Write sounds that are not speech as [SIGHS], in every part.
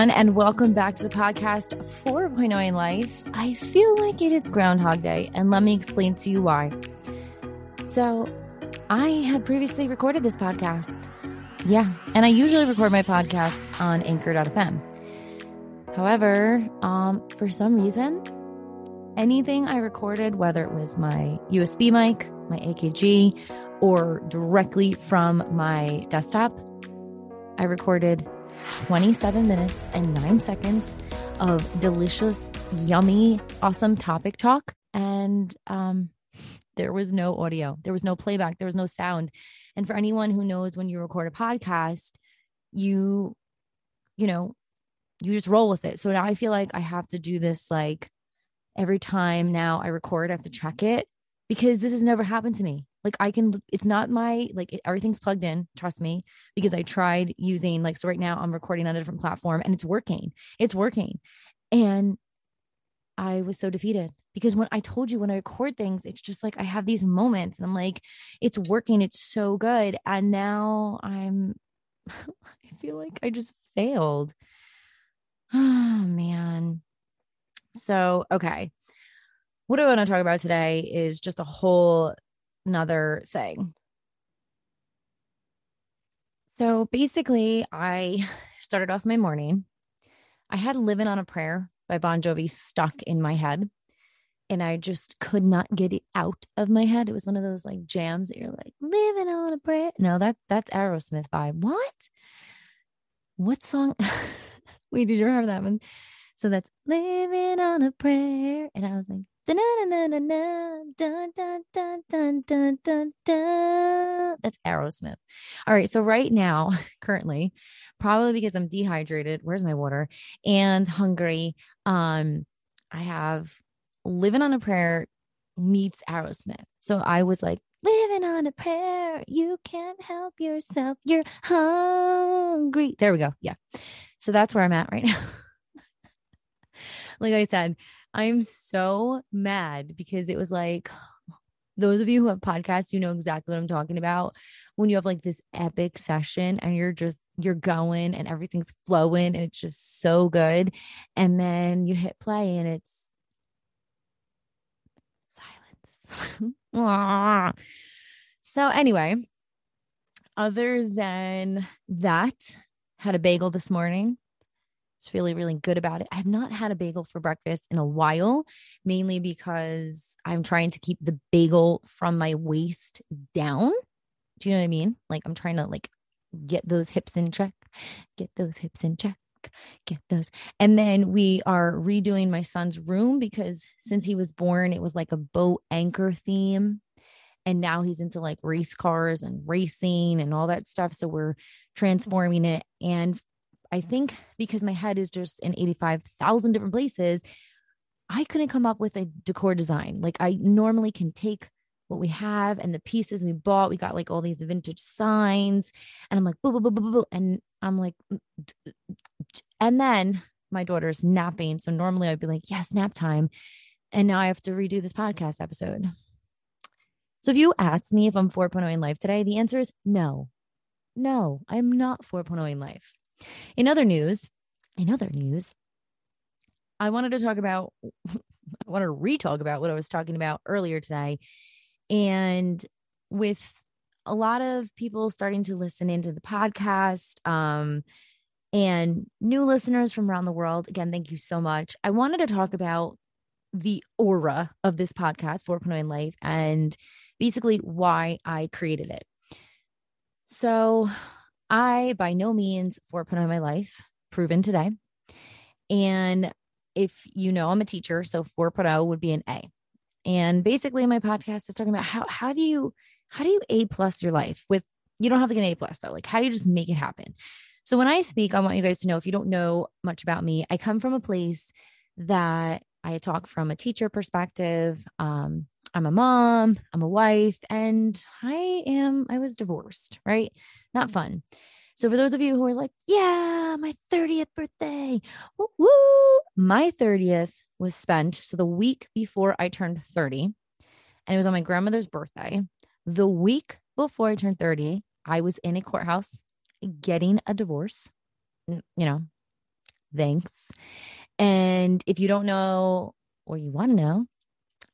Everyone, and welcome back to the podcast 4.0 in Life. I feel like it is Groundhog Day, and let me explain to you why. So, I had previously recorded this podcast. Yeah, and I usually record my podcasts on anchor.fm. However, um, for some reason, anything I recorded, whether it was my USB mic, my AKG, or directly from my desktop, I recorded 27 minutes and nine seconds of delicious, yummy, awesome topic talk. And um, there was no audio, there was no playback, there was no sound. And for anyone who knows when you record a podcast, you, you know, you just roll with it. So now I feel like I have to do this like every time now I record, I have to check it because this has never happened to me. Like I can, it's not my, like it, everything's plugged in, trust me, because I tried using, like, so right now I'm recording on a different platform and it's working. It's working. And I was so defeated because when I told you when I record things, it's just like I have these moments and I'm like, it's working. It's so good. And now I'm, [LAUGHS] I feel like I just failed. [SIGHS] Oh, man. So, okay. What I want to talk about today is just a whole another thing. So basically, I [LAUGHS] started off my morning. I had Living on a Prayer by Bon Jovi stuck in my head. And I just could not get it out of my head. It was one of those like jams that you're like, living on a prayer. No, that that's Aerosmith vibe. What? What song? [LAUGHS] Wait, did you remember that one? So that's living on a prayer. And I was like, that's Aerosmith. All right. So, right now, [LAUGHS] currently, probably because I'm dehydrated, where's my water? And hungry, um, I have Living on a Prayer meets Aerosmith. So, I was like, Living on a prayer, you can't help yourself. You're hungry. There we go. Yeah. So, that's where I'm at right [LAUGHS] now. like I said, I'm so mad because it was like [SIGHS] those of you who have podcasts, you know exactly what I'm talking about. When you have like this epic session and you're just you're going and everything's flowing and it's just so good. And then you hit play and it's silence. [LAUGHS] so anyway, other than that, had a bagel this morning. It's really, really good about it. I have not had a bagel for breakfast in a while, mainly because I'm trying to keep the bagel from my waist down. Do you know what I mean? Like I'm trying to like get those hips in check, get those hips in check, get those. And then we are redoing my son's room because since he was born, it was like a boat anchor theme. And now he's into like race cars and racing and all that stuff. So we're transforming it. And I think because my head is just in 85,000 different places, I couldn't come up with a decor design. Like I normally can take what we have and the pieces we bought. We got like all these vintage signs, and I'm like, boo, boo, boo, boo, boo. And I'm like, mm, and then my daughter's napping. So normally I'd be like, yes, nap time. And now I have to redo this podcast episode. So if you ask me if I'm 4.0 in life today, the answer is no. No, I'm not 4.0 in life. In other news, in other news, I wanted to talk about, [LAUGHS] I want to re talk about what I was talking about earlier today. And with a lot of people starting to listen into the podcast, um, and new listeners from around the world, again, thank you so much. I wanted to talk about the aura of this podcast, 4.0 in Life, and basically why I created it. So, I, by no means, 4.0 my life, proven today. And if you know, I'm a teacher, so 4.0 would be an A. And basically, my podcast is talking about how how do you how do you A plus your life with you don't have to get an A plus though. Like how do you just make it happen? So when I speak, I want you guys to know if you don't know much about me, I come from a place that I talk from a teacher perspective. Um, I'm a mom, I'm a wife, and I am, I was divorced, right? Not mm-hmm. fun. So for those of you who are like, yeah, my 30th birthday, woo, woo, my 30th was spent. So the week before I turned 30, and it was on my grandmother's birthday. The week before I turned 30, I was in a courthouse getting a divorce. you know, thanks. And if you don't know or you want to know,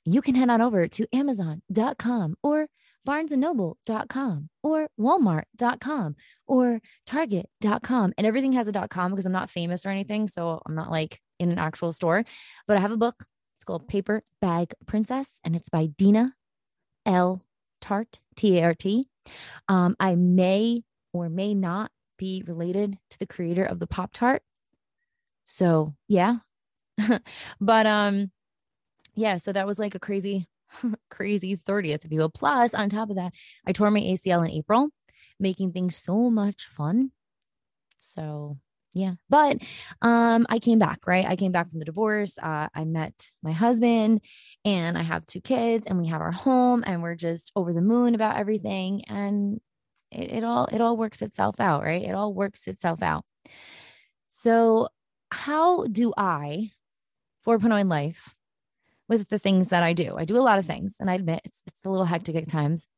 you can head on over to amazon.com or barnesandnoble.com or walmart.com or target.com and everything has a com because i'm not famous or anything so i'm not like in an actual store. But i have a book. It's called paper bag princess and it's by dina l. Tart t-a-r-t um, i may or may not be related to the creator of the pop tart. So yeah. [LAUGHS] But um yeah so that was like a crazy [LAUGHS] crazy 30th, if you. Plus, on top of that, I tore my ACL in April, making things so much fun. So, yeah. But um, I came back, right? I came back from the divorce. Uh, I met my husband and I have two kids and we have our home and we're just over the moon about everything. And it, it all it all works itself out, right? It all works itself out. So, how do I, 4.0 life, with the things that I do. I do a lot of things, and I admit it's it's a little hectic at times,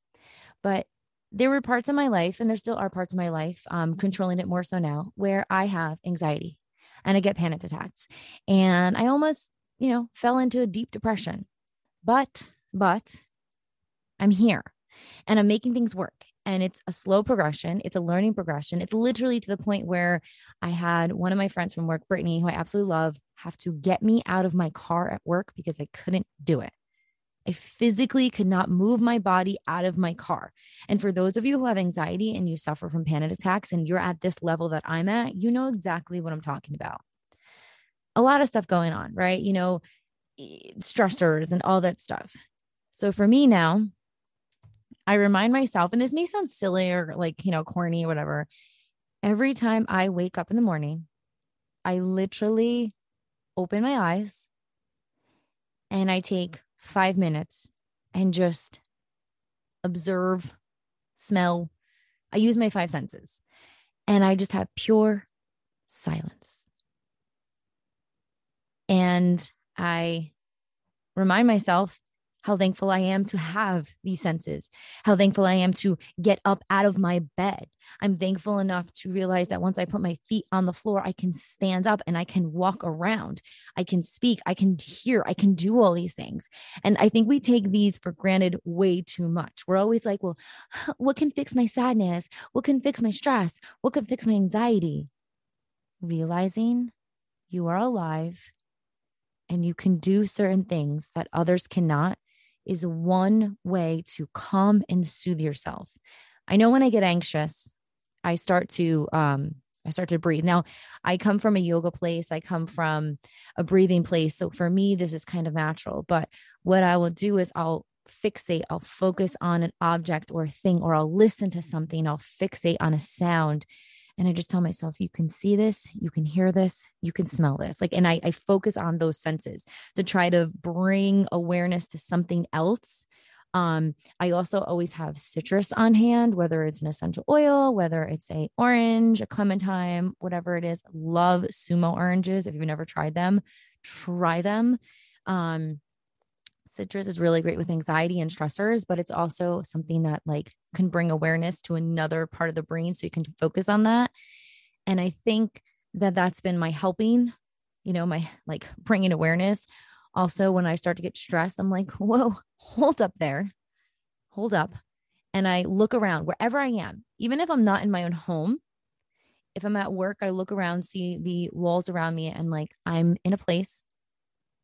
but there were parts of my life, and there still are parts of my life, um, controlling it more so now, where I have anxiety and I get panic attacks, and I almost, you know, fell into a deep depression. But, but I'm here and I'm making things work. And it's a slow progression. It's a learning progression. It's literally to the point where I had one of my friends from work, Brittany, who I absolutely love, have to get me out of my car at work because I couldn't do it. I physically could not move my body out of my car. And for those of you who have anxiety and you suffer from panic attacks and you're at this level that I'm at, you know exactly what I'm talking about. A lot of stuff going on, right? You know, stressors and all that stuff. So for me now, I remind myself, and this may sound silly or like, you know, corny or whatever. Every time I wake up in the morning, I literally open my eyes and I take five minutes and just observe, smell. I use my five senses and I just have pure silence. And I remind myself how thankful I am to have these senses, how thankful I am to get up out of my bed. I'm thankful enough to realize that once I put my feet on the floor, I can stand up and I can walk around. I can speak, I can hear, I can do all these things. And I think we take these for granted way too much. We're always like, well, what can fix my sadness? What can fix my stress? What can fix my anxiety? Realizing you are alive and you can do certain things that others cannot is one way to calm and soothe yourself. I know when I get anxious, I start to um I start to breathe. Now, I come from a yoga place, I come from a breathing place. So for me, this is kind of natural. But what I will do is I'll fixate, I'll focus on an object or a thing, or I'll listen to something, I'll fixate on a sound and I just tell myself, you can see this, you can hear this, you can smell this. Like, and I, I focus on those senses to try to bring awareness to something else. Um, I also always have citrus on hand, whether it's an essential oil, whether it's a orange, a clementine, whatever it is. Love sumo oranges. If you've never tried them, try them. Um, citrus is really great with anxiety and stressors, but it's also something that like can bring awareness to another part of the brain so you can focus on that. And I think that that's been my helping, you know, my like bringing awareness. Also, when I start to get stressed, I'm like, [LAUGHS] whoa, hold up there, hold up. And I look around wherever I am, even if I'm not in my own home. If I'm at work, I look around, see the walls around me, and like I'm in a place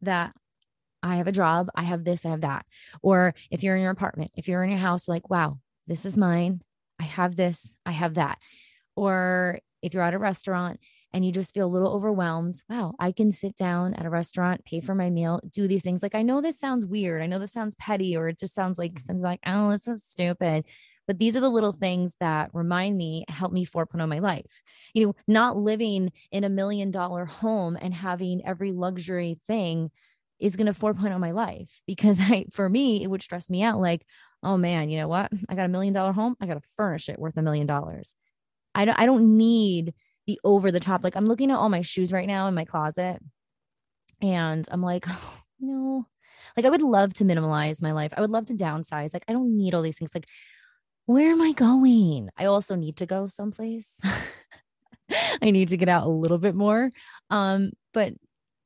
that I have a job, I have this, I have that. Or if you're in your apartment, if you're in your house, like, wow, this is mine. I have this, I have that. Or if you're at a restaurant and you just feel a little overwhelmed, wow, I can sit down at a restaurant, pay for my meal, do these things. Like, I know this sounds weird. I know this sounds petty, or it just sounds like mm-hmm. something like, oh, this is stupid. But these are the little things that remind me, help me 4.0 my life. You know, not living in a million dollar home and having every luxury thing is going to 4.0 point on my life because [LAUGHS] I, for me, it would stress me out. Like, oh man, you know what? I got a million dollar home. I got to furnish it worth a million dollars. I don't, I don't need the over the top. Like I'm looking at all my shoes right now in my closet and I'm like, oh, no, like I would love to minimalize my life. I would love to downsize. Like I don't need all these things. Like, where am I going? I also need to go someplace. [LAUGHS] I need to get out a little bit more. Um, but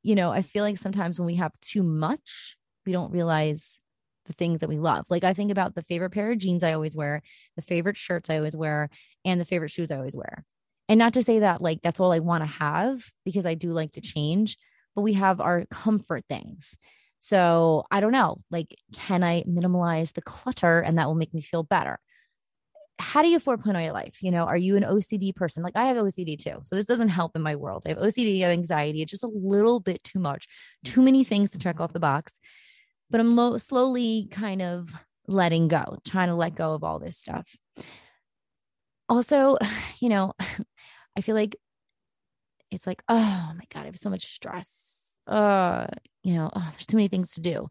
you know, I feel like sometimes when we have too much, we don't realize the things that we love. Like I think about the favorite pair of jeans I always wear, the favorite shirts I always wear, and the favorite shoes I always wear. And not to say that like that's all I want to have because I do like to change, but we have our comfort things. So I don't know, like, can I minimalize the clutter and that will make me feel better? How do you 4.0 your life? You know, are you an OCD person? Like I have OCD too. So this doesn't help in my world. I have OCD, I have anxiety. It's just a little bit too much, too many things to check off the box. But I'm lo- slowly kind of letting go, trying to let go of all this stuff. Also, [SIGHS] you know, [SIGHS] I feel like it's like, oh my God, I have so much stress uh, you know, oh, there's too many things to do.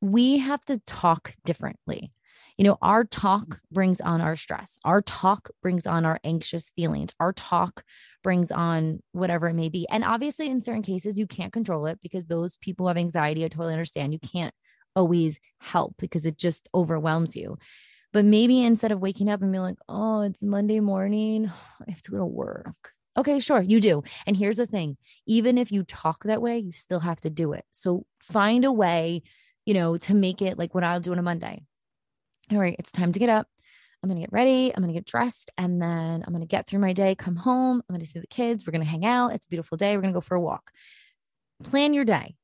We have to talk differently. You know, our talk brings on our stress. Our talk brings on our anxious feelings. Our talk brings on whatever it may be. And obviously, in certain cases, you can't control it because those people who have anxiety, I totally understand. You can't always help because it just overwhelms you. But maybe instead of waking up and being like, oh, it's Monday morning, [SIGHS] I have to go to work. Okay, sure, you do. And here's the thing even if you talk that way, you still have to do it. So find a way, you know, to make it like what I'll do on a Monday. All right, it's time to get up. I'm going to get ready. I'm going to get dressed and then I'm going to get through my day, come home. I'm going to see the kids. We're going to hang out. It's a beautiful day. We're going to go for a walk. Plan your day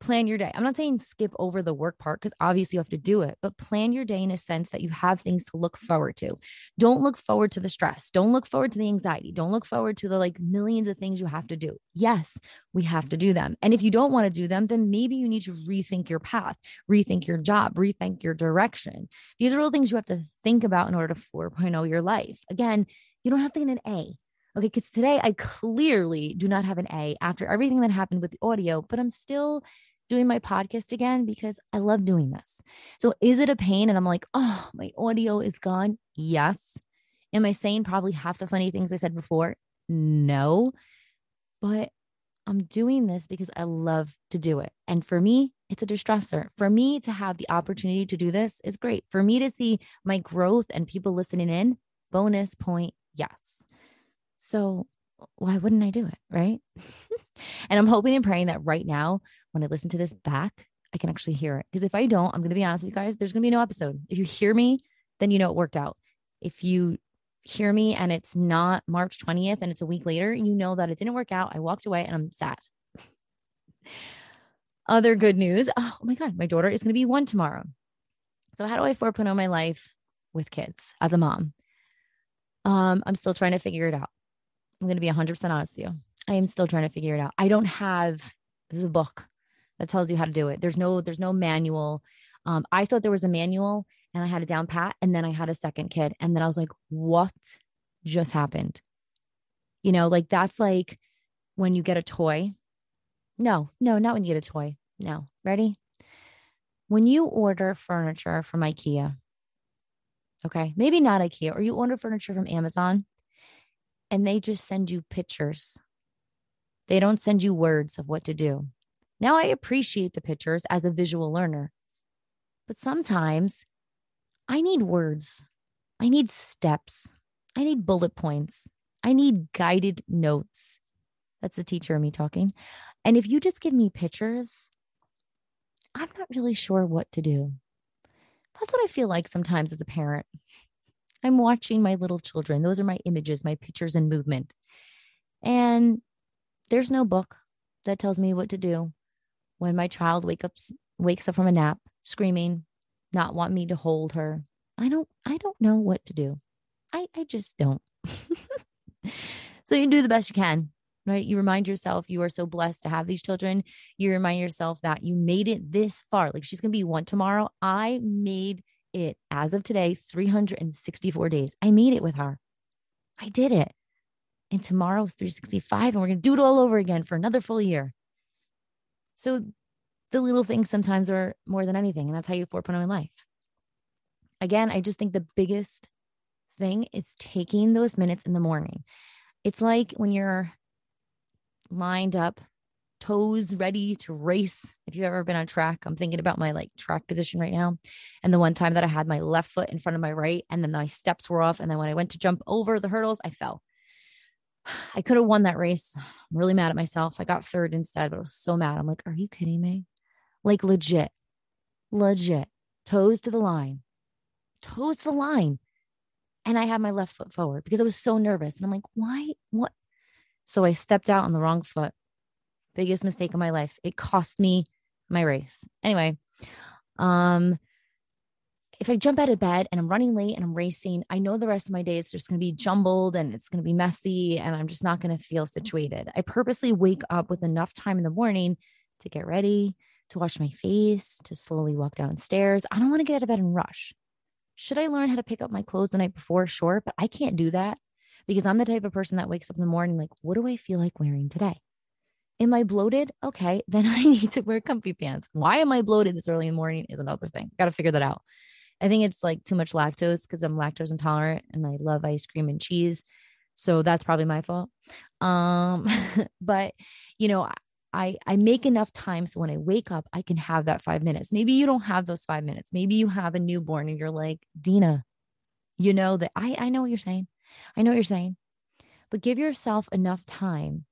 plan your day. I'm not saying skip over the work part because obviously you have to do it, but plan your day in a sense that you have things to look forward to. Don't look forward to the stress. Don't look forward to the anxiety. Don't look forward to the like millions of things you have to do. Yes, we have to do them. And if you don't want to do them, then maybe you need to rethink your path, rethink your job, rethink your direction. These are all things you have to think about in order to 4.0 your life. Again, you don't have to get an A. Okay, because today I clearly do not have an A after everything that happened with the audio, but I'm still doing my podcast again because I love doing this. So is it a pain? And I'm like, oh, my audio is gone. Yes. Am I saying probably half the funny things I said before? No. But I'm doing this because I love to do it. And for me, it's a distressor. For me to have the opportunity to do this is great. For me to see my growth and people listening in, bonus point, yes. So why wouldn't I do it? Right. [LAUGHS] and I'm hoping and praying that right now, when I listen to this back, I can actually hear it. Because if I don't, I'm going to be honest with you guys, there's going to be no episode. If you hear me, then you know it worked out. If you hear me and it's not March 20th and it's a week later, you know that it didn't work out. I walked away and I'm sad. [LAUGHS] Other good news. Oh my God, my daughter is going to be one tomorrow. So, how do I 4.0 my life with kids as a mom? Um, I'm still trying to figure it out. I'm going to be 100% honest with you. I am still trying to figure it out. I don't have the book that tells you how to do it. There's no there's no manual. Um, I thought there was a manual and I had a down pat and then I had a second kid and then I was like, what just happened? You know, like that's like when you get a toy. No, no, not when you get a toy. No. Ready? When you order furniture from IKEA, okay, maybe not IKEA, or you order furniture from Amazon and they just send you pictures. They don't send you words of what to do. Now, I appreciate the pictures as a visual learner, but sometimes I need words. I need steps. I need bullet points. I need guided notes. That's the teacher of me talking. And if you just give me pictures, I'm not really sure what to do. That's what I feel like sometimes as a parent. I'm watching my little children. Those are my images, my pictures and movement. And there's no book that tells me what to do when my child wake up wakes up from a nap screaming, not want me to hold her. I don't I don't know what to do. I I just don't. [LAUGHS] so you do the best you can, right? You remind yourself you are so blessed to have these children. You remind yourself that you made it this far. Like she's going to be one tomorrow. I made it as of today 364 days. I made it with her. I did it. And tomorrow's 365 and we're going to do it all over again for another full year. So the little things sometimes are more than anything. And that's how you 4.0 in life. Again, I just think the biggest thing is taking those minutes in the morning. It's like when you're lined up, toes ready to race. If you've ever been on track, I'm thinking about my like track position right now. And the one time that I had my left foot in front of my right, and then my steps were off. And then when I went to jump over the hurdles, I fell. [SIGHS] I could have won that race. I'm really mad at myself. I got third instead, but I was so mad. I'm like, are you kidding me? Like legit, legit, toes to the line, toes to the line. And I had my left foot forward because I was so nervous. And I'm like, why? What? So I stepped out on the wrong foot. Biggest mistake of my life. It cost me my race. Anyway, um, if I jump out of bed and I'm running late and I'm racing, I know the rest of my day is just going to be jumbled and it's going to be messy and I'm just not going to feel situated. I purposely wake up with enough time in the morning to get ready, to wash my face, to slowly walk downstairs. I don't want to get out of bed and rush. Should I learn how to pick up my clothes the night before? Sure, but I can't do that because I'm the type of person that wakes up in the morning like, what do I feel like wearing today? Am I bloated? Okay, then [LAUGHS] I need to wear comfy pants. Why am I bloated this early in the morning is another thing. Got to figure that out. I think it's like too much lactose because I'm lactose intolerant and I love ice cream and cheese. So that's probably my fault. Um, [LAUGHS] but you know, I I make enough time so when I wake up, I can have that five minutes. Maybe you don't have those five minutes. Maybe you have a newborn and you're like, Dina, you know that I I know what you're saying. I know what you're saying. But give yourself enough time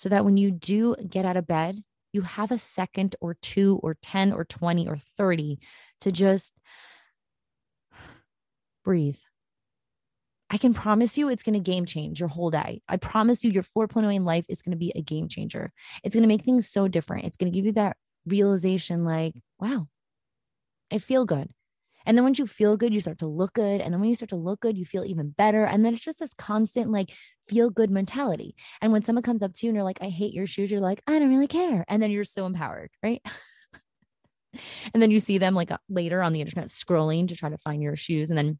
so that when you do get out of bed, you have a second or two or 10 or 20 or 30 to just breathe. I can promise you it's going to game change your whole day. I promise you your 4.0 in life is going to be a game changer. It's going to make things so different. It's going to give you that realization like, wow, I feel good. And then once you feel good, you start to look good. And then when you start to look good, you feel even better. And then it's just this constant like feel good mentality. And when someone comes up to you and you're like, I hate your shoes, you're like, I don't really care. And then you're so empowered, right? [LAUGHS] and then you see them like later on the internet scrolling to try to find your shoes. And then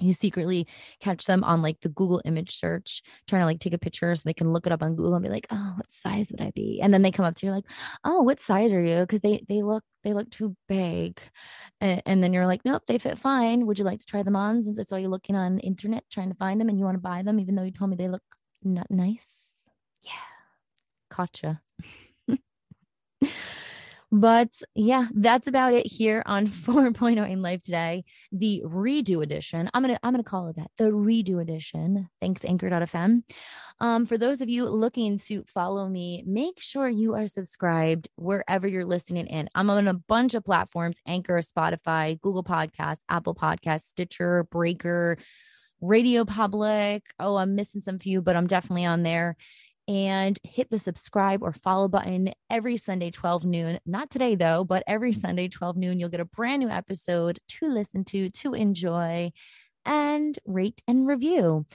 you secretly catch them on like the Google image search, trying to like take a picture so they can look it up on Google and be like, oh, what size would I be? And then they come up to you like, oh, what size are you? Because they they look they look too big, and, and, then you're like, nope, they fit fine. Would you like to try them on? Since I saw you looking on internet trying to find them and you want to buy them, even though you told me they look not nice. Yeah, gotcha. But yeah, that's about it here on [LAUGHS] 4.0 in life today. The redo edition. I'm gonna I'm gonna call it that. The redo edition. Thanks, Anchor.fm. Um, for those of you looking to follow me, make sure you are subscribed wherever you're listening in. I'm on a bunch of platforms: Anchor, Spotify, Google Podcasts, Apple Podcasts, Stitcher, Breaker. Radio Public. Oh, I'm missing some few, but I'm definitely on there and hit the subscribe or follow button every Sunday, 12 noon. Not today, though, but every mm-hmm. Sunday, 12 noon, you'll get a brand new episode to listen to, to enjoy, and rate and review.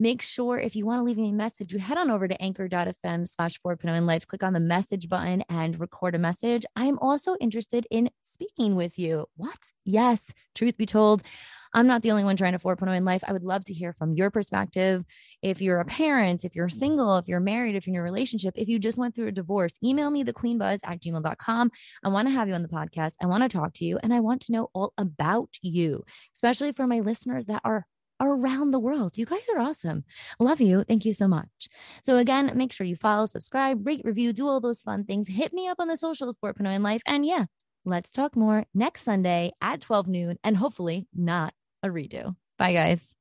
Make sure if you want to leave me a message, you head on over to anchor.fm slash 4.0 in life, click on the message button and record a message. I'm also interested in speaking with you. What? Yes, truth be told, I'm not the only one trying to 4.0 in life. I would love to hear from your perspective. If you're a parent, if you're mm-hmm. single, if you're married, if you're in a relationship, if you just went through a divorce, email me the queenbuzz at gmail.com. I want to have you on the podcast. I want to talk to you and I want to know all about you, especially for my listeners that are around the world. You guys are awesome. Love you. Thank you so much. So, again, make sure you follow, subscribe, rate, review, do all those fun things. Hit me up on the socials, 4.0 in life. And yeah, let's talk more next Sunday at 12 noon and hopefully not a redo. Bye, guys.